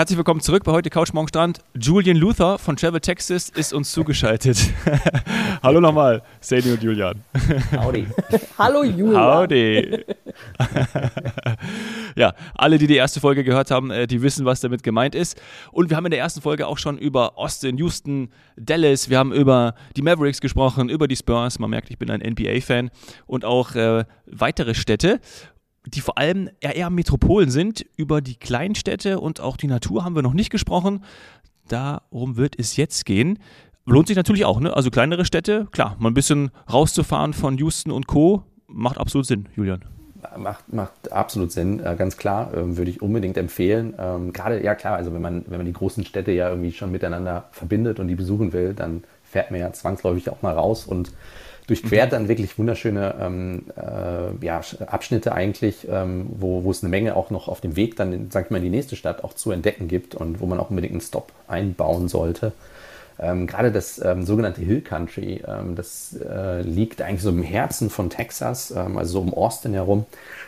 Herzlich willkommen zurück bei heute Couch Morgen Strand. Julian Luther von Travel Texas ist uns zugeschaltet. Hallo nochmal, Sadie und Julian. Howdy. Hallo Julian. Howdy. ja, alle, die die erste Folge gehört haben, äh, die wissen, was damit gemeint ist. Und wir haben in der ersten Folge auch schon über Austin, Houston, Dallas, wir haben über die Mavericks gesprochen, über die Spurs. Man merkt, ich bin ein NBA-Fan und auch äh, weitere Städte die vor allem eher Metropolen sind. Über die Kleinstädte und auch die Natur haben wir noch nicht gesprochen. Darum wird es jetzt gehen. Lohnt sich natürlich auch, ne? Also kleinere Städte, klar, mal ein bisschen rauszufahren von Houston und Co. macht absolut Sinn, Julian. Macht, macht absolut Sinn, äh, ganz klar, ähm, würde ich unbedingt empfehlen. Ähm, Gerade, ja klar, also wenn man, wenn man die großen Städte ja irgendwie schon miteinander verbindet und die besuchen will, dann fährt man ja zwangsläufig auch mal raus und durchquert mhm. dann wirklich wunderschöne ähm, äh, ja, Abschnitte eigentlich, ähm, wo, wo es eine Menge auch noch auf dem Weg dann, sag ich mal, in die nächste Stadt auch zu entdecken gibt und wo man auch unbedingt einen Stop einbauen sollte. Ähm, gerade das ähm, sogenannte Hill Country, ähm, das äh, liegt eigentlich so im Herzen von Texas, ähm, also so um Austin herum.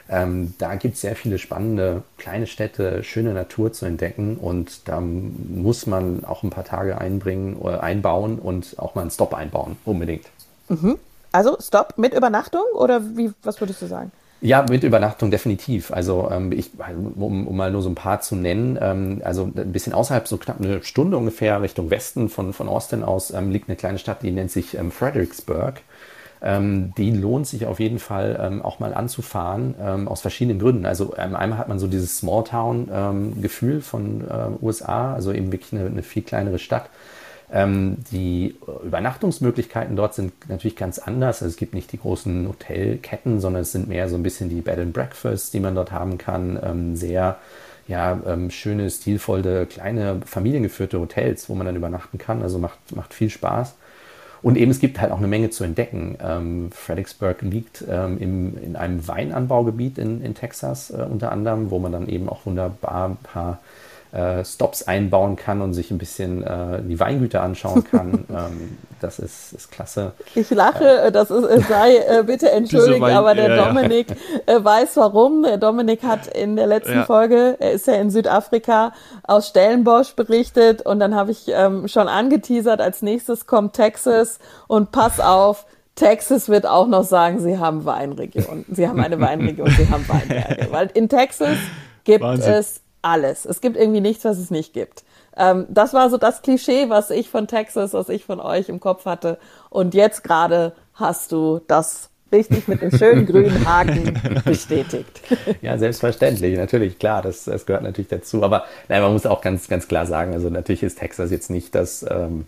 Da gibt es sehr viele spannende kleine Städte, schöne Natur zu entdecken und da muss man auch ein paar Tage einbringen, äh, einbauen und auch mal einen Stop einbauen, unbedingt. Mhm. Also Stopp mit Übernachtung oder wie, was würdest du sagen? Ja, mit Übernachtung definitiv. Also ähm, ich, um, um, mal nur so ein paar zu nennen, ähm, also ein bisschen außerhalb, so knapp eine Stunde ungefähr Richtung Westen von, von Austin aus, ähm, liegt eine kleine Stadt, die nennt sich ähm, Fredericksburg. Ähm, die lohnt sich auf jeden Fall ähm, auch mal anzufahren, aus verschiedenen Gründen. Also einmal hat man so dieses Smalltown-Gefühl von äh, USA, also eben wirklich eine, eine viel kleinere Stadt. Ähm, die Übernachtungsmöglichkeiten dort sind natürlich ganz anders. Also es gibt nicht die großen Hotelketten, sondern es sind mehr so ein bisschen die Bed and Breakfasts, die man dort haben kann. Ähm, sehr ja, ähm, schöne, stilvolle, kleine, familiengeführte Hotels, wo man dann übernachten kann. Also macht, macht viel Spaß. Und eben, es gibt halt auch eine Menge zu entdecken. Ähm, Fredericksburg liegt ähm, im, in einem Weinanbaugebiet in, in Texas äh, unter anderem, wo man dann eben auch wunderbar ein paar äh, Stops einbauen kann und sich ein bisschen äh, die Weingüter anschauen kann. ähm, das ist, ist klasse. Ich lache, äh, das ist, sei äh, bitte entschuldigt, Wein, aber der ja, Dominik ja. Äh, weiß warum. Der Dominik hat in der letzten ja. Folge, er ist ja in Südafrika, aus Stellenbosch berichtet und dann habe ich ähm, schon angeteasert, als nächstes kommt Texas und pass auf, Texas wird auch noch sagen, sie haben Weinregion. Sie haben eine Weinregion, sie haben Weinberge. Weil in Texas gibt Wahnsinn. es alles. Es gibt irgendwie nichts, was es nicht gibt. Ähm, das war so das Klischee, was ich von Texas, was ich von euch im Kopf hatte. Und jetzt gerade hast du das richtig mit dem schönen grünen Haken bestätigt. Ja, selbstverständlich, natürlich, klar, das, das gehört natürlich dazu. Aber nein, man muss auch ganz, ganz klar sagen, also natürlich ist Texas jetzt nicht das, ähm,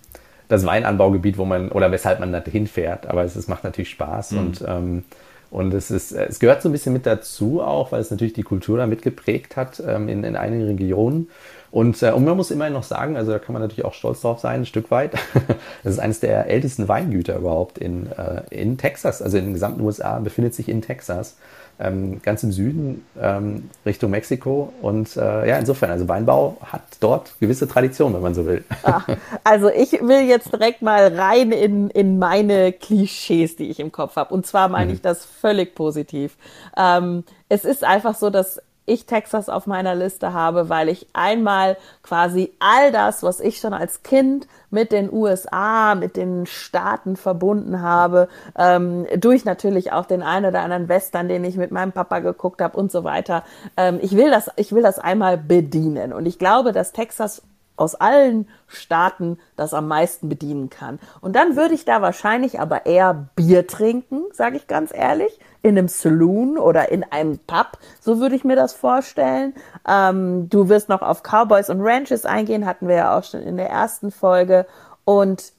das Weinanbaugebiet, wo man oder weshalb man da hinfährt, aber es, es macht natürlich Spaß mhm. und ähm, und es, ist, es gehört so ein bisschen mit dazu auch, weil es natürlich die Kultur da mitgeprägt hat ähm, in, in einigen Regionen. Und, äh, und man muss immerhin noch sagen, also da kann man natürlich auch stolz drauf sein, ein Stück weit. Das ist eines der ältesten Weingüter überhaupt in, äh, in Texas, also in den gesamten USA, befindet sich in Texas ähm, ganz im Süden ähm, Richtung Mexiko. Und äh, ja, insofern, also Weinbau hat dort gewisse Tradition, wenn man so will. Ach, also ich will jetzt direkt mal rein in, in meine Klischees, die ich im Kopf habe. Und zwar meine mhm. ich das völlig positiv. Ähm, es ist einfach so, dass ich Texas auf meiner Liste habe, weil ich einmal quasi all das, was ich schon als Kind mit den USA, mit den Staaten verbunden habe, ähm, durch natürlich auch den einen oder anderen Western, den ich mit meinem Papa geguckt habe und so weiter. Ähm, ich will das, ich will das einmal bedienen und ich glaube, dass Texas aus allen Staaten das am meisten bedienen kann. Und dann würde ich da wahrscheinlich aber eher Bier trinken, sage ich ganz ehrlich, in einem Saloon oder in einem Pub. So würde ich mir das vorstellen. Ähm, du wirst noch auf Cowboys und Ranches eingehen, hatten wir ja auch schon in der ersten Folge. Und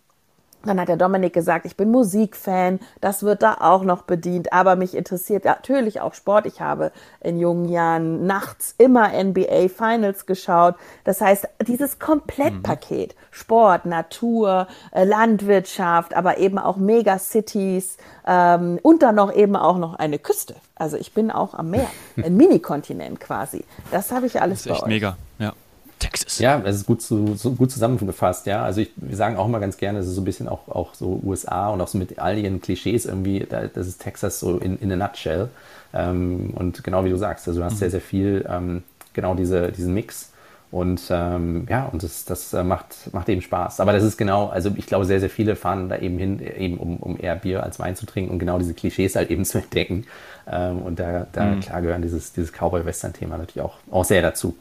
dann hat der Dominik gesagt, ich bin Musikfan, das wird da auch noch bedient, aber mich interessiert natürlich auch Sport. Ich habe in jungen Jahren nachts immer NBA Finals geschaut. Das heißt, dieses Komplettpaket. Sport, Natur, äh, Landwirtschaft, aber eben auch Megacities ähm, und dann noch eben auch noch eine Küste. Also ich bin auch am Meer, ein Mini-Kontinent quasi. Das habe ich alles das ist echt mega, ja. Texas. Ja, das ist gut, zu, so gut zusammengefasst, ja. Also ich, wir sagen auch immer ganz gerne, das ist so ein bisschen auch, auch so USA und auch so mit all ihren Klischees irgendwie, das ist Texas so in, in a nutshell. Ähm, und genau wie du sagst, also du hast mhm. sehr, sehr viel, ähm, genau diese, diesen Mix. Und ähm, ja, und das, das äh, macht, macht eben Spaß. Aber das ist genau, also ich glaube, sehr, sehr viele fahren da eben hin, eben um, um eher Bier als Wein zu trinken und genau diese Klischees halt eben zu entdecken. Ähm, und da, da mhm. klar gehören dieses, dieses Cowboy-Western-Thema natürlich auch, auch sehr dazu.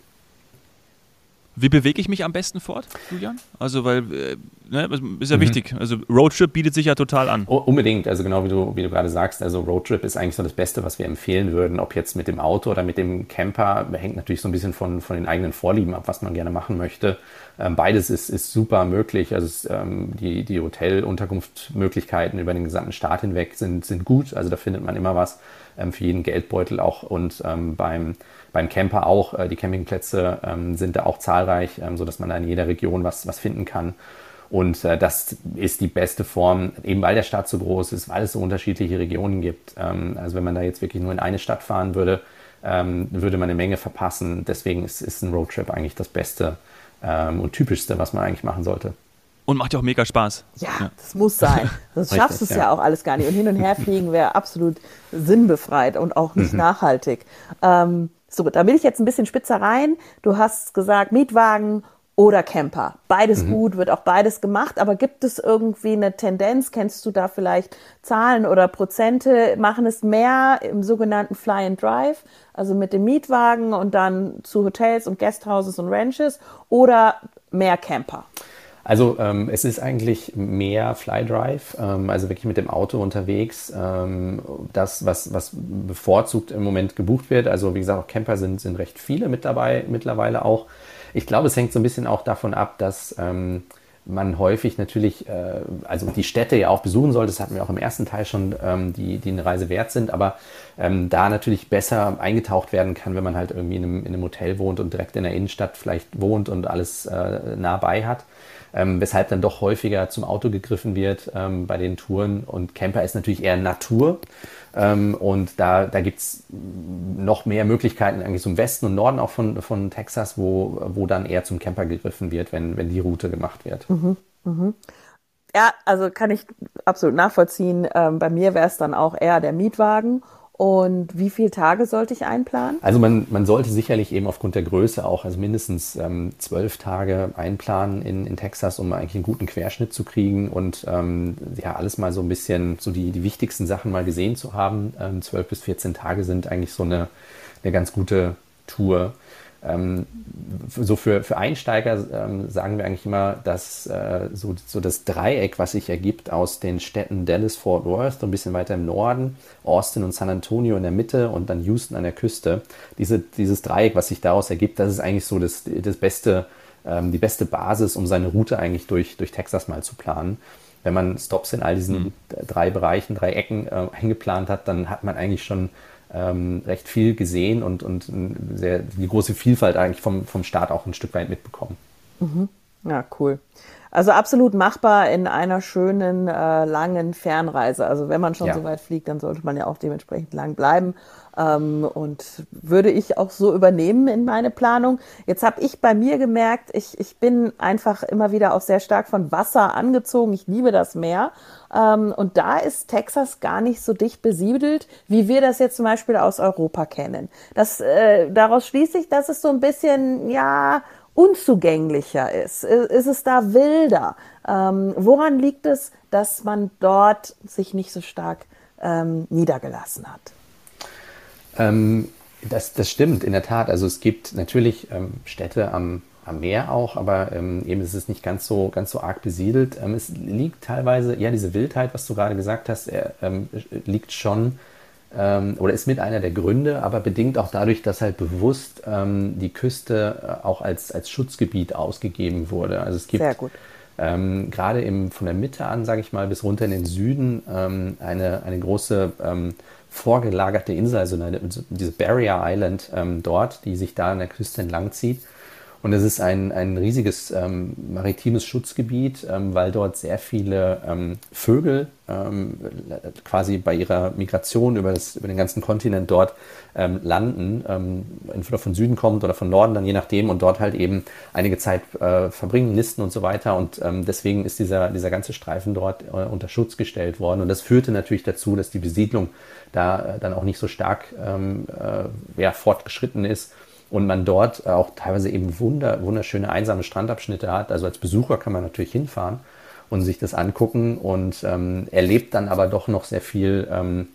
Wie bewege ich mich am besten fort, Julian? Also, weil, äh, ne, ist ja mhm. wichtig. Also, Roadtrip bietet sich ja total an. Oh, unbedingt. Also, genau wie du, wie du gerade sagst. Also, Roadtrip ist eigentlich so das Beste, was wir empfehlen würden. Ob jetzt mit dem Auto oder mit dem Camper, hängt natürlich so ein bisschen von, von den eigenen Vorlieben ab, was man gerne machen möchte. Ähm, beides ist, ist super möglich. Also, es, ähm, die, die Hotelunterkunftsmöglichkeiten über den gesamten Staat hinweg sind, sind gut. Also, da findet man immer was ähm, für jeden Geldbeutel auch. Und ähm, beim beim Camper auch. Äh, die Campingplätze ähm, sind da auch zahlreich, ähm, sodass man da in jeder Region was, was finden kann. Und äh, das ist die beste Form, eben weil der Stadt so groß ist, weil es so unterschiedliche Regionen gibt. Ähm, also wenn man da jetzt wirklich nur in eine Stadt fahren würde, ähm, würde man eine Menge verpassen. Deswegen ist, ist ein Roadtrip eigentlich das Beste ähm, und typischste, was man eigentlich machen sollte. Und macht ja auch mega Spaß. Ja, ja. das muss sein. Sonst schaffst du es ja. ja. auch alles gar nicht. Und hin und her fliegen wäre absolut sinnbefreit und auch nicht mhm. nachhaltig. Ähm, so, da will ich jetzt ein bisschen spitzer rein. Du hast gesagt, Mietwagen oder Camper. Beides mhm. gut, wird auch beides gemacht, aber gibt es irgendwie eine Tendenz? Kennst du da vielleicht Zahlen oder Prozente? Machen es mehr im sogenannten Fly and Drive, also mit dem Mietwagen und dann zu Hotels und Guesthouses und Ranches oder mehr Camper? Also ähm, es ist eigentlich mehr Flydrive, ähm, also wirklich mit dem Auto unterwegs. Ähm, das, was, was bevorzugt im Moment gebucht wird. Also wie gesagt, auch Camper sind, sind recht viele mit dabei mittlerweile auch. Ich glaube, es hängt so ein bisschen auch davon ab, dass ähm, man häufig natürlich, äh, also die Städte ja auch besuchen soll. Das hatten wir auch im ersten Teil schon, ähm, die, die eine Reise wert sind, aber ähm, da natürlich besser eingetaucht werden kann, wenn man halt irgendwie in einem, in einem Hotel wohnt und direkt in der Innenstadt vielleicht wohnt und alles äh, nah bei hat ähm, weshalb dann doch häufiger zum Auto gegriffen wird ähm, bei den Touren. Und Camper ist natürlich eher Natur. Ähm, und da, da gibt es noch mehr Möglichkeiten eigentlich zum Westen und Norden auch von, von Texas, wo, wo dann eher zum Camper gegriffen wird, wenn, wenn die Route gemacht wird. Mhm, mhm. Ja, also kann ich absolut nachvollziehen. Ähm, bei mir wäre es dann auch eher der Mietwagen und wie viele Tage sollte ich einplanen? Also man, man sollte sicherlich eben aufgrund der Größe auch, also mindestens ähm, zwölf Tage einplanen in, in Texas, um eigentlich einen guten Querschnitt zu kriegen und ähm, ja, alles mal so ein bisschen, so die, die wichtigsten Sachen mal gesehen zu haben. Ähm, zwölf bis 14 Tage sind eigentlich so eine, eine ganz gute Tour. Ähm, so für, für Einsteiger ähm, sagen wir eigentlich immer, dass äh, so, so das Dreieck, was sich ergibt aus den Städten Dallas, Fort Worth, ein bisschen weiter im Norden, Austin und San Antonio in der Mitte und dann Houston an der Küste. Diese, dieses Dreieck, was sich daraus ergibt, das ist eigentlich so das, das beste, ähm, die beste Basis, um seine Route eigentlich durch, durch Texas mal zu planen. Wenn man Stops in all diesen mhm. drei Bereichen, drei Ecken äh, eingeplant hat, dann hat man eigentlich schon ähm, recht viel gesehen und, und sehr, die große Vielfalt eigentlich vom, vom Staat auch ein Stück weit mitbekommen. Mhm. Ja, cool. Also absolut machbar in einer schönen, äh, langen Fernreise. Also wenn man schon ja. so weit fliegt, dann sollte man ja auch dementsprechend lang bleiben. Ähm, und würde ich auch so übernehmen in meine Planung. Jetzt habe ich bei mir gemerkt, ich, ich bin einfach immer wieder auch sehr stark von Wasser angezogen. Ich liebe das Meer. Ähm, und da ist Texas gar nicht so dicht besiedelt, wie wir das jetzt zum Beispiel aus Europa kennen. Das, äh, daraus schließe ich, dass es so ein bisschen, ja, unzugänglicher ist? Ist es da wilder? Ähm, woran liegt es, dass man dort sich nicht so stark ähm, niedergelassen hat? Ähm, das, das stimmt, in der Tat. Also es gibt natürlich ähm, Städte am, am Meer auch, aber ähm, eben ist es nicht ganz so, ganz so arg besiedelt. Ähm, es liegt teilweise, ja, diese Wildheit, was du gerade gesagt hast, er, ähm, liegt schon ähm, oder ist mit einer der Gründe, aber bedingt auch dadurch, dass halt bewusst die Küste äh, auch als, als Schutzgebiet ausgegeben wurde. Also es gibt. Ähm, gerade im, von der Mitte an, sage ich mal, bis runter in den Süden ähm, eine, eine große ähm, vorgelagerte Insel, also eine, diese Barrier Island ähm, dort, die sich da an der Küste entlang zieht. Und es ist ein, ein riesiges ähm, maritimes Schutzgebiet, ähm, weil dort sehr viele ähm, Vögel ähm, quasi bei ihrer Migration über, das, über den ganzen Kontinent dort ähm, landen, ähm, entweder von Süden kommt oder von Norden, dann je nachdem, und dort halt eben einige Zeit äh, verbringen, nisten und so weiter. Und deswegen ist dieser, dieser ganze Streifen dort äh, unter Schutz gestellt worden. Und das führte natürlich dazu, dass die Besiedlung da äh, dann auch nicht so stark äh, ja, fortgeschritten ist und man dort auch teilweise eben wunder, wunderschöne einsame Strandabschnitte hat. Also als Besucher kann man natürlich hinfahren und sich das angucken und ähm, erlebt dann aber doch noch sehr viel ähm,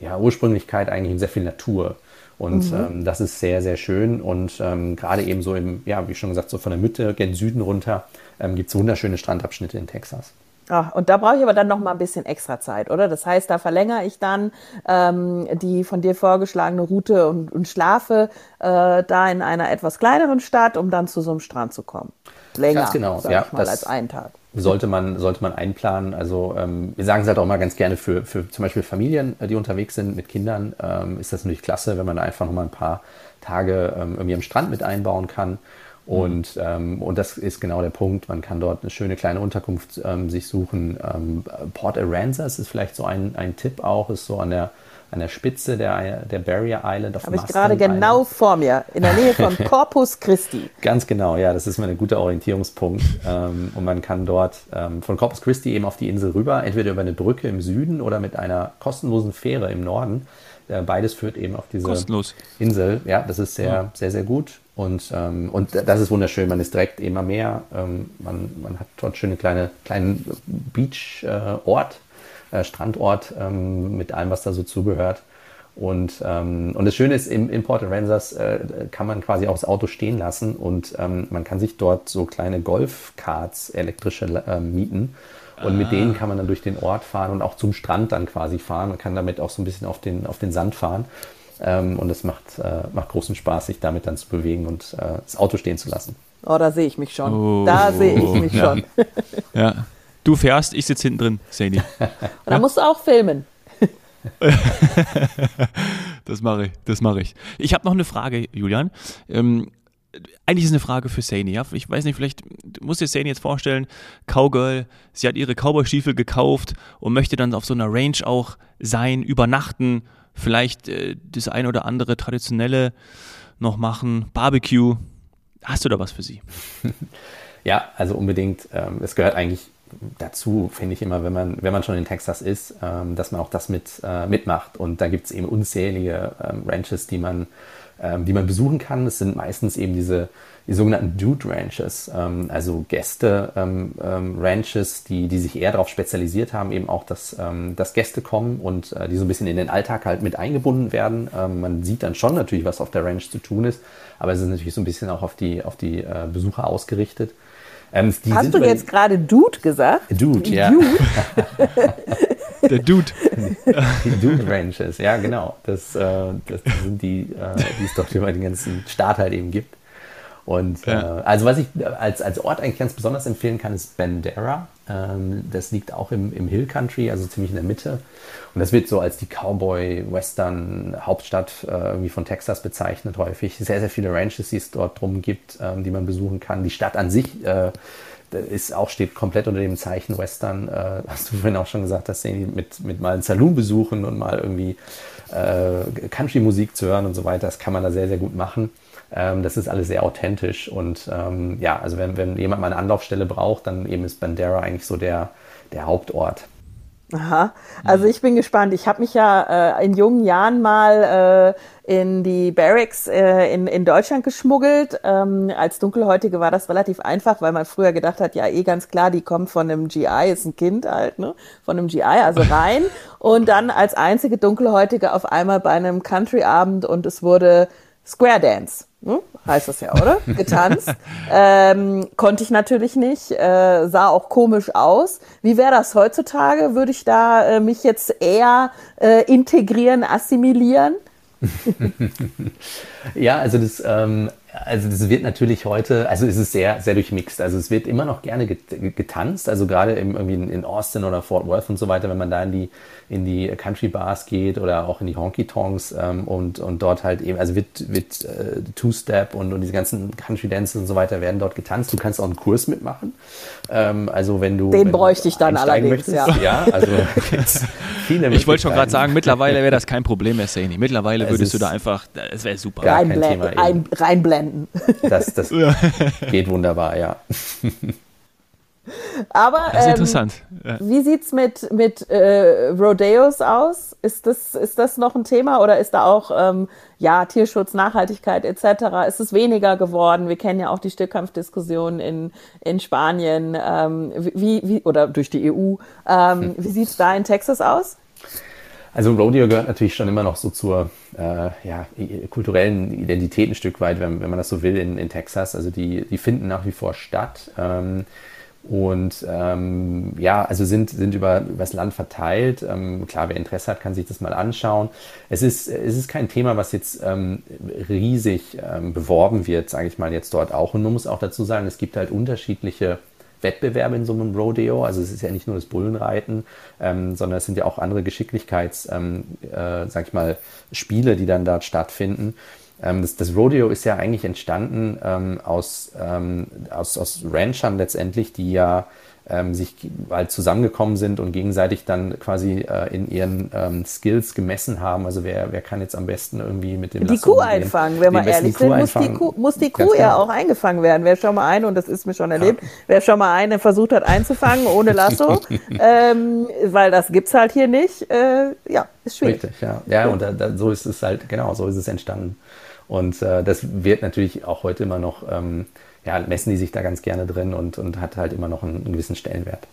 ja, Ursprünglichkeit eigentlich und sehr viel Natur. Und mhm. ähm, das ist sehr, sehr schön. Und ähm, gerade eben so im, ja, wie schon gesagt, so von der Mitte gen Süden runter ähm, gibt es wunderschöne Strandabschnitte in Texas. Ach, und da brauche ich aber dann noch mal ein bisschen extra Zeit, oder? Das heißt, da verlängere ich dann ähm, die von dir vorgeschlagene Route und, und schlafe äh, da in einer etwas kleineren Stadt, um dann zu so einem Strand zu kommen. Länger, Ganz genau, ja, mal, als einen Tag. Sollte man, sollte man einplanen. Also ähm, wir sagen es halt auch mal ganz gerne für, für zum Beispiel Familien, äh, die unterwegs sind mit Kindern, ähm, ist das natürlich klasse, wenn man einfach noch mal ein paar Tage ähm, irgendwie am Strand mit einbauen kann. Und, ähm, und das ist genau der Punkt. Man kann dort eine schöne kleine Unterkunft ähm, sich suchen. Ähm, Port Aransas ist vielleicht so ein, ein Tipp auch, ist so an der, an der Spitze der, der Barrier Island auf Habe ich gerade genau vor mir, in der Nähe von Corpus Christi. Ganz genau, ja, das ist mal ein guter Orientierungspunkt. Ähm, und man kann dort ähm, von Corpus Christi eben auf die Insel rüber, entweder über eine Brücke im Süden oder mit einer kostenlosen Fähre im Norden. Äh, beides führt eben auf diese Kostenlos. Insel. Ja, das ist sehr, ja. sehr, sehr gut. Und, ähm, und das ist wunderschön. Man ist direkt eben am Meer. Ähm, man, man hat dort schöne kleine, kleinen Beach-Ort, äh, äh, Strandort ähm, mit allem, was da so zugehört. Und, ähm, und das Schöne ist, im, in Port Aransas äh, kann man quasi auch das Auto stehen lassen und ähm, man kann sich dort so kleine Golfkarts elektrische äh, mieten. Und ah. mit denen kann man dann durch den Ort fahren und auch zum Strand dann quasi fahren. Man kann damit auch so ein bisschen auf den, auf den Sand fahren. Ähm, und es macht, äh, macht großen Spaß, sich damit dann zu bewegen und äh, das Auto stehen zu lassen. Oh, da sehe ich mich schon. Oh, da sehe ich mich ja. schon. ja. Du fährst, ich sitze hinten drin, Sandy. und dann musst du auch filmen. das mache ich, das mache ich. Ich habe noch eine Frage, Julian. Ähm, eigentlich ist eine Frage für Sani. Ja? Ich weiß nicht, vielleicht muss dir Sani jetzt vorstellen, Cowgirl, sie hat ihre Cowboy-Stiefel gekauft und möchte dann auf so einer Range auch sein, übernachten vielleicht äh, das ein oder andere traditionelle noch machen, Barbecue. Hast du da was für sie? ja, also unbedingt. Ähm, es gehört eigentlich dazu, finde ich immer, wenn man, wenn man schon in Texas ist, ähm, dass man auch das mit, äh, mitmacht. Und da gibt es eben unzählige ähm, Ranches, die man, ähm, die man besuchen kann. Es sind meistens eben diese die sogenannten Dude Ranches, ähm, also Gäste ähm, ähm, Ranches, die, die sich eher darauf spezialisiert haben, eben auch, dass, ähm, dass Gäste kommen und äh, die so ein bisschen in den Alltag halt mit eingebunden werden. Ähm, man sieht dann schon natürlich, was auf der Ranch zu tun ist, aber es ist natürlich so ein bisschen auch auf die, auf die äh, Besucher ausgerichtet. Ähm, Hast du jetzt gerade Dude gesagt? Dude, ja. Dude? Der Dude. Die Dude Ranches, ja genau. Das, äh, das sind die, äh, die es doch über den ganzen Staat halt eben gibt. Und ja. äh, also was ich als, als Ort eigentlich ganz besonders empfehlen kann, ist Bandera. Ähm, das liegt auch im, im Hill Country, also ziemlich in der Mitte. Und das wird so als die Cowboy-Western-Hauptstadt äh, irgendwie von Texas bezeichnet häufig. Sehr, sehr viele Ranches, die es dort drum gibt, ähm, die man besuchen kann. Die Stadt an sich äh, ist auch steht komplett unter dem Zeichen Western. Äh, hast du vorhin auch schon gesagt, dass sie mit, mit mal einen Saloon besuchen und mal irgendwie äh, Country-Musik zu hören und so weiter. Das kann man da sehr, sehr gut machen. Ähm, das ist alles sehr authentisch und ähm, ja, also wenn, wenn jemand mal eine Anlaufstelle braucht, dann eben ist Bandera eigentlich so der, der Hauptort. Aha, also ich bin gespannt. Ich habe mich ja äh, in jungen Jahren mal äh, in die Barracks äh, in, in Deutschland geschmuggelt. Ähm, als Dunkelhäutige war das relativ einfach, weil man früher gedacht hat, ja eh ganz klar, die kommt von einem GI, ist ein Kind halt, ne? Von einem GI, also rein. und dann als einzige Dunkelhäutige auf einmal bei einem Country-Abend und es wurde Square Dance. Hm? Heißt das ja, oder? Getanzt. ähm, konnte ich natürlich nicht. Äh, sah auch komisch aus. Wie wäre das heutzutage? Würde ich da äh, mich jetzt eher äh, integrieren, assimilieren? ja, also das, ähm, also das wird natürlich heute, also es ist sehr, sehr durchmixt. Also es wird immer noch gerne getanzt, also gerade im, irgendwie in Austin oder Fort Worth und so weiter, wenn man da in die, in die Country Bars geht oder auch in die Honky Tonks ähm, und, und dort halt eben, also wird, wird äh, Two-Step und, und diese ganzen Country Dances und so weiter werden dort getanzt. Du kannst auch einen Kurs mitmachen. Ähm, also wenn du. Den wenn bräuchte ich dann allerdings, möchtest, ja. ja. also viele Ich wollte schon gerade sagen, mittlerweile wäre das kein Problem mehr, Sani. Mittlerweile würdest du da einfach, das wäre super. Reinblenden. Reinblenden. Das, das geht wunderbar, ja. Aber Das ist ähm, interessant. Ja. wie sieht's mit, mit äh, Rodeos aus? Ist das, ist das noch ein Thema oder ist da auch ähm, ja, Tierschutz, Nachhaltigkeit etc.? Ist es weniger geworden? Wir kennen ja auch die Stückkampfdiskussion in, in Spanien ähm, wie, wie, oder durch die EU. Ähm, wie sieht's da in Texas aus? Also Rodeo gehört natürlich schon immer noch so zur äh, ja, kulturellen Identität ein Stück weit, wenn, wenn man das so will, in, in Texas. Also die, die finden nach wie vor statt. Ähm, und ähm, ja, also sind, sind über, über das Land verteilt. Ähm, klar, wer Interesse hat, kann sich das mal anschauen. Es ist, es ist kein Thema, was jetzt ähm, riesig ähm, beworben wird, sage ich mal jetzt dort auch. Und man muss auch dazu sagen, es gibt halt unterschiedliche Wettbewerbe in so einem Rodeo. Also es ist ja nicht nur das Bullenreiten, ähm, sondern es sind ja auch andere Geschicklichkeits, ähm, äh, sag ich mal, Spiele, die dann dort stattfinden. Ähm, das, das Rodeo ist ja eigentlich entstanden ähm, aus, ähm, aus, aus Ranchern letztendlich, die ja ähm, sich halt zusammengekommen sind und gegenseitig dann quasi äh, in ihren ähm, Skills gemessen haben. Also wer, wer kann jetzt am besten irgendwie mit dem Die Lasso Kuh einfangen, wenn wir ehrlich sind, muss die. Kuh, muss die Kuh ja auch eingefangen werden. Wer schon mal eine, und das ist mir schon erlebt, wer schon mal eine versucht hat einzufangen ohne Lasso, ähm, weil das gibt's halt hier nicht, äh, ja, ist schwierig. Richtig, ja. Ja, und da, da, so ist es halt, genau, so ist es entstanden. Und äh, das wird natürlich auch heute immer noch, ähm, ja, messen die sich da ganz gerne drin und, und hat halt immer noch einen, einen gewissen Stellenwert.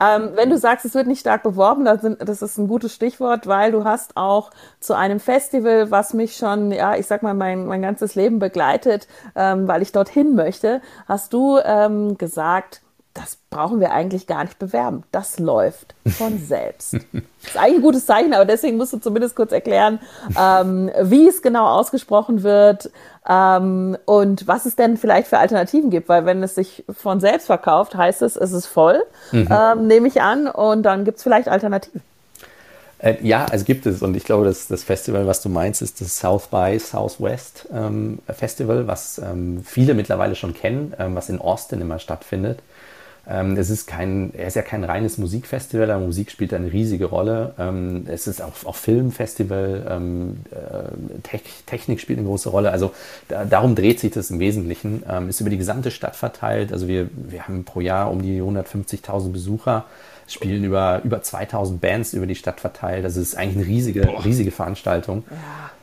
Ähm, wenn du sagst, es wird nicht stark beworben, das, sind, das ist ein gutes Stichwort, weil du hast auch zu einem Festival, was mich schon, ja, ich sag mal, mein, mein ganzes Leben begleitet, ähm, weil ich dorthin möchte, hast du ähm, gesagt, das brauchen wir eigentlich gar nicht bewerben. Das läuft von selbst. Das ist eigentlich ein gutes Zeichen, aber deswegen musst du zumindest kurz erklären, ähm, wie es genau ausgesprochen wird ähm, und was es denn vielleicht für Alternativen gibt. Weil wenn es sich von selbst verkauft, heißt es, es ist voll, ähm, nehme ich an, und dann gibt es vielleicht Alternativen. Äh, ja, also gibt es. Und ich glaube, das, das Festival, was du meinst, ist das South by Southwest ähm, Festival, was ähm, viele mittlerweile schon kennen, ähm, was in Austin immer stattfindet. Ähm, es ist kein, er ist ja kein reines Musikfestival, aber Musik spielt eine riesige Rolle. Ähm, es ist auch, auch Filmfestival, ähm, äh, Tech, Technik spielt eine große Rolle. Also da, darum dreht sich das im Wesentlichen. Ist über die gesamte Stadt verteilt. Also wir, wir haben pro Jahr um die 150.000 Besucher. Spielen über, über 2000 Bands über die Stadt verteilt. Also es ist eigentlich eine riesige, riesige Veranstaltung.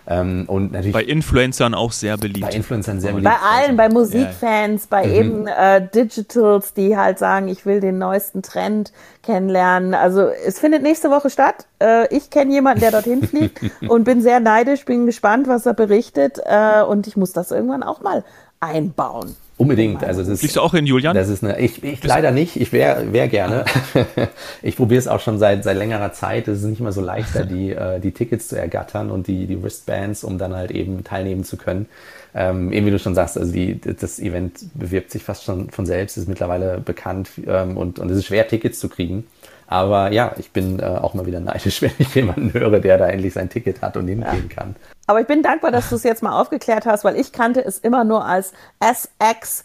Ähm, und natürlich Bei Influencern auch sehr beliebt. bei Influencern sehr Bei beliebt. allen, bei Musikfans, bei eben äh, Digitals, die halt sagen, ich will den neuesten Trend kennenlernen. Also es findet nächste Woche statt. Äh, ich kenne jemanden, der dorthin fliegt und bin sehr neidisch, bin gespannt, was er berichtet. Äh, und ich muss das irgendwann auch mal einbauen. Unbedingt. Also das ist, Fliegst du auch in Julian? Das ist eine, ich, ich leider nicht. Ich wäre wär gerne. ich probiere es auch schon seit, seit längerer Zeit. Es ist nicht immer so leicht, da die, äh, die Tickets zu ergattern und die, die Wristbands, um dann halt eben teilnehmen zu können. Ähm, eben wie du schon sagst, also die, das Event bewirbt sich fast schon von selbst, ist mittlerweile bekannt ähm, und, und es ist schwer, Tickets zu kriegen. Aber ja, ich bin äh, auch mal wieder neidisch, wenn ich jemanden höre, der da endlich sein Ticket hat und hingehen kann. Aber ich bin dankbar, dass du es jetzt mal aufgeklärt hast, weil ich kannte es immer nur als SXSW,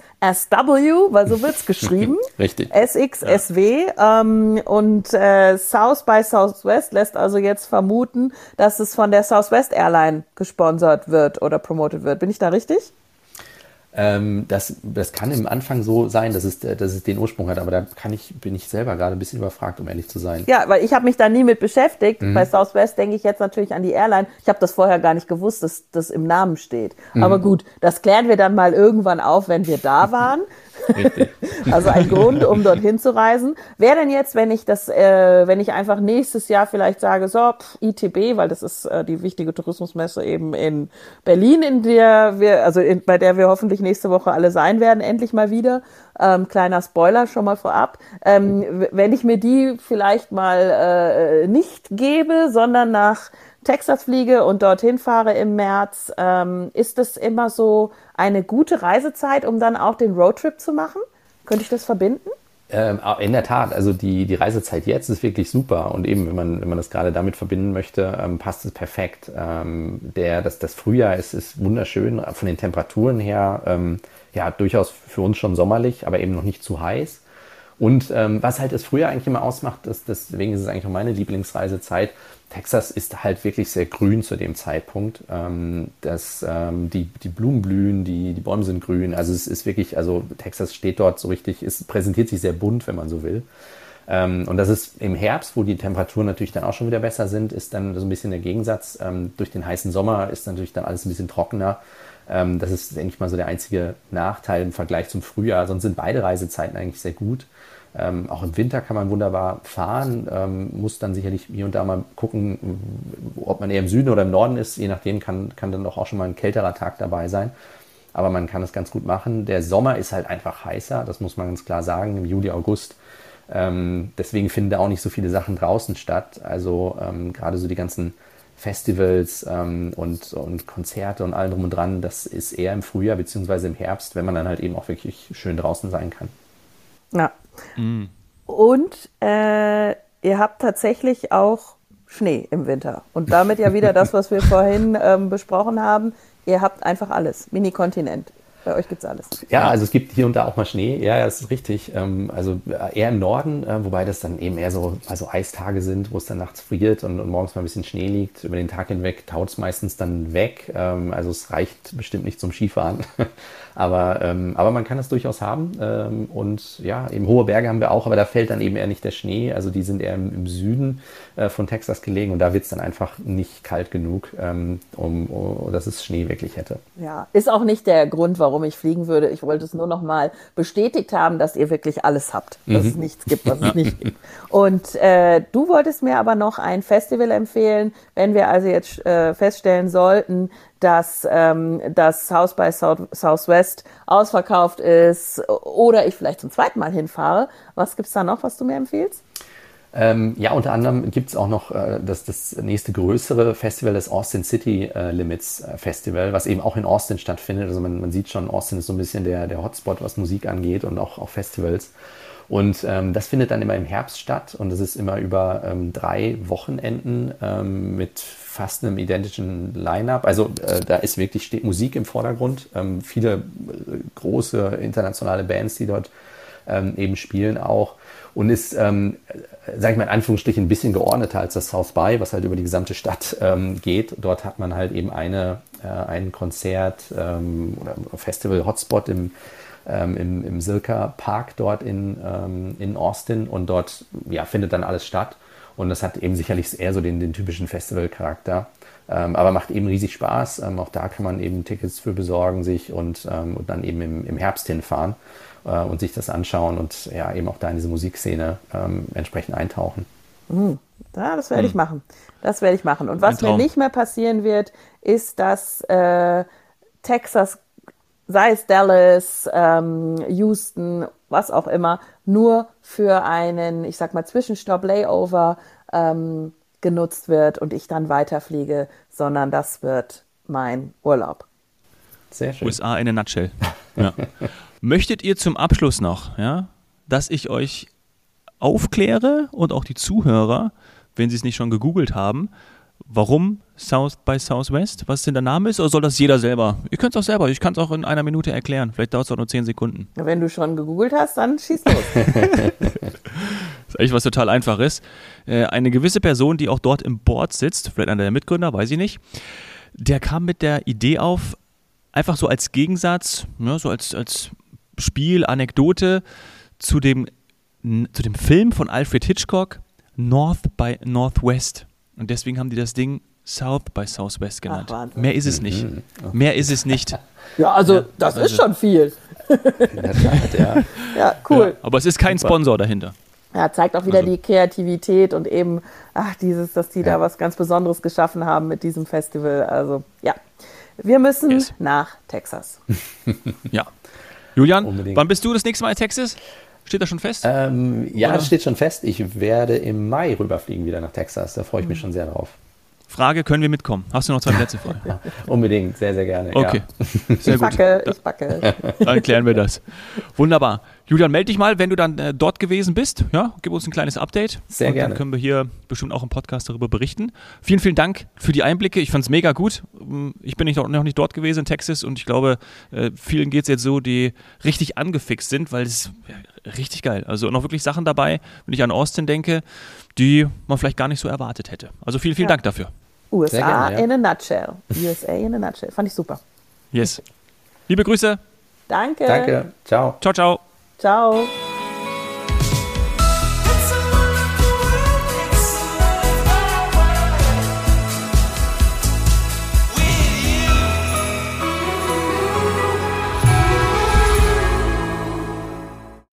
weil so wird's geschrieben. Richtig. SXSW. Ähm, und äh, South by Southwest lässt also jetzt vermuten, dass es von der Southwest Airline gesponsert wird oder promotet wird. Bin ich da richtig? Ähm, das, das kann im Anfang so sein, dass es, äh, dass es den Ursprung hat, aber da kann ich, bin ich selber gerade ein bisschen überfragt, um ehrlich zu sein. Ja, weil ich habe mich da nie mit beschäftigt. Bei Southwest denke ich jetzt natürlich an die Airline. Ich habe das vorher gar nicht gewusst, dass das im Namen steht. Aber gut, das klären wir dann mal irgendwann auf, wenn wir da waren. Richtig. Also ein Grund, um dorthin zu reisen. Wäre denn jetzt, wenn ich das, äh, wenn ich einfach nächstes Jahr vielleicht sage, so, pff, ITB, weil das ist äh, die wichtige Tourismusmesse eben in Berlin, in der wir, also in, bei der wir hoffentlich nächste Woche alle sein werden, endlich mal wieder. Ähm, kleiner Spoiler schon mal vorab. Ähm, wenn ich mir die vielleicht mal äh, nicht gebe, sondern nach Texas fliege und dorthin fahre im März, ähm, ist es immer so eine gute Reisezeit, um dann auch den Roadtrip zu machen? Könnte ich das verbinden? Ähm, in der Tat, also die, die Reisezeit jetzt ist wirklich super und eben, wenn man, wenn man das gerade damit verbinden möchte, ähm, passt es perfekt. Ähm, der, das, das Frühjahr ist, ist wunderschön, von den Temperaturen her, ähm, ja, durchaus für uns schon sommerlich, aber eben noch nicht zu heiß. Und ähm, was halt das früher eigentlich immer ausmacht, das, deswegen ist es eigentlich auch meine Lieblingsreisezeit, Texas ist halt wirklich sehr grün zu dem Zeitpunkt. Ähm, das, ähm, die, die Blumen blühen, die, die Bäume sind grün. Also es ist wirklich, also Texas steht dort so richtig, es präsentiert sich sehr bunt, wenn man so will. Ähm, und das ist im Herbst, wo die Temperaturen natürlich dann auch schon wieder besser sind, ist dann so ein bisschen der Gegensatz. Ähm, durch den heißen Sommer ist natürlich dann alles ein bisschen trockener. Ähm, das ist, denke ich mal, so der einzige Nachteil im Vergleich zum Frühjahr. Sonst sind beide Reisezeiten eigentlich sehr gut. Ähm, auch im Winter kann man wunderbar fahren, ähm, muss dann sicherlich hier und da mal gucken, ob man eher im Süden oder im Norden ist. Je nachdem kann, kann dann doch auch schon mal ein kälterer Tag dabei sein. Aber man kann es ganz gut machen. Der Sommer ist halt einfach heißer, das muss man ganz klar sagen, im Juli, August. Ähm, deswegen finden da auch nicht so viele Sachen draußen statt. Also ähm, gerade so die ganzen Festivals ähm, und, und Konzerte und allem drum und dran, das ist eher im Frühjahr bzw. im Herbst, wenn man dann halt eben auch wirklich schön draußen sein kann. Ja. Mhm. Und äh, ihr habt tatsächlich auch Schnee im Winter. Und damit ja wieder das, was wir vorhin ähm, besprochen haben. Ihr habt einfach alles. Mini-Kontinent. Bei euch gibt es alles. Ja, also es gibt hier und da auch mal Schnee. Ja, ja, das ist richtig. Ähm, also äh, eher im Norden, äh, wobei das dann eben eher so also Eistage sind, wo es dann nachts friert und, und morgens mal ein bisschen Schnee liegt. Über den Tag hinweg taut es meistens dann weg. Ähm, also es reicht bestimmt nicht zum Skifahren. Aber, ähm, aber man kann es durchaus haben. Ähm, und ja, eben hohe Berge haben wir auch, aber da fällt dann eben eher nicht der Schnee. Also die sind eher im, im Süden äh, von Texas gelegen und da wird es dann einfach nicht kalt genug, ähm, um, um, dass es Schnee wirklich hätte. Ja, ist auch nicht der Grund, warum ich fliegen würde. Ich wollte es nur noch mal bestätigt haben, dass ihr wirklich alles habt, dass mhm. es nichts gibt, was es nicht gibt. Und äh, du wolltest mir aber noch ein Festival empfehlen, wenn wir also jetzt äh, feststellen sollten, dass ähm, das South by South, Southwest ausverkauft ist oder ich vielleicht zum zweiten Mal hinfahre. Was gibt es da noch, was du mir empfiehlst? Ähm, ja, unter anderem gibt es auch noch äh, das, das nächste größere Festival, das Austin City äh, Limits äh, Festival, was eben auch in Austin stattfindet. Also man, man sieht schon, Austin ist so ein bisschen der, der Hotspot, was Musik angeht und auch, auch Festivals. Und ähm, das findet dann immer im Herbst statt und das ist immer über ähm, drei Wochenenden ähm, mit fast einem identischen Line-up. Also äh, da ist wirklich steht Musik im Vordergrund. Ähm, viele äh, große internationale Bands, die dort ähm, eben spielen auch. Und ist, ähm, sage ich mal in Anführungsstrichen, ein bisschen geordneter als das South by, was halt über die gesamte Stadt ähm, geht. Dort hat man halt eben eine, äh, ein Konzert ähm, oder Festival-Hotspot im ähm, im, im Silka Park dort in, ähm, in Austin und dort ja, findet dann alles statt. Und das hat eben sicherlich eher so den, den typischen Festival-Charakter. Ähm, aber macht eben riesig Spaß. Ähm, auch da kann man eben Tickets für besorgen sich und, ähm, und dann eben im, im Herbst hinfahren äh, und sich das anschauen und ja, eben auch da in diese Musikszene ähm, entsprechend eintauchen. Mhm. Ja, das werde ich hm. machen. Das werde ich machen. Und was mir nicht mehr passieren wird, ist, dass äh, Texas sei es Dallas, ähm, Houston, was auch immer, nur für einen, ich sag mal, Zwischenstopp, Layover ähm, genutzt wird und ich dann weiterfliege, sondern das wird mein Urlaub. Sehr schön. USA in a nutshell. Ja. Möchtet ihr zum Abschluss noch, ja, dass ich euch aufkläre und auch die Zuhörer, wenn sie es nicht schon gegoogelt haben, warum South by Southwest, was denn der Name ist, oder soll das jeder selber? Ihr könnt es auch selber, ich kann es auch in einer Minute erklären. Vielleicht dauert es auch nur zehn Sekunden. Wenn du schon gegoogelt hast, dann schieß los. das ist eigentlich was total einfaches. Äh, eine gewisse Person, die auch dort im Board sitzt, vielleicht einer der Mitgründer, weiß ich nicht, der kam mit der Idee auf, einfach so als Gegensatz, ja, so als, als Spiel, Anekdote zu dem, zu dem Film von Alfred Hitchcock, North by Northwest. Und deswegen haben die das Ding South by Southwest genannt. Ach, Mehr ist es nicht. Mhm. Mehr ist es nicht. Ja, also ja, das also, ist schon viel. Tat, ja. ja, cool. Ja, aber es ist kein Sponsor dahinter. Ja, zeigt auch wieder also. die Kreativität und eben, ach, dieses, dass die ja. da was ganz Besonderes geschaffen haben mit diesem Festival. Also, ja. Wir müssen yes. nach Texas. ja. Julian, Unbedingt. wann bist du das nächste Mal in Texas? Steht das schon fest? Ähm, ja, Oder? das steht schon fest. Ich werde im Mai rüberfliegen wieder nach Texas. Da freue ich mich mhm. schon sehr drauf. Frage, können wir mitkommen? Hast du noch zwei Plätze frei? Unbedingt, sehr, sehr gerne. Okay, ja. sehr ich gut. Backe, ich backe. Dann klären wir das. Wunderbar. Julian, melde dich mal, wenn du dann äh, dort gewesen bist. Ja, gib uns ein kleines Update. Sehr und gerne. Dann können wir hier bestimmt auch im Podcast darüber berichten. Vielen, vielen Dank für die Einblicke. Ich fand es mega gut. Ähm, ich bin nicht, noch nicht dort gewesen in Texas und ich glaube, äh, vielen geht es jetzt so, die richtig angefixt sind, weil es richtig geil. Also noch wirklich Sachen dabei, wenn ich an Austin denke, die man vielleicht gar nicht so erwartet hätte. Also vielen, vielen Ja. Dank dafür. USA gerne, ja. in a nutshell. USA in a nutshell. Fand ich super. Yes. Liebe Grüße. Danke. Danke. Ciao. Ciao, ciao. Ciao.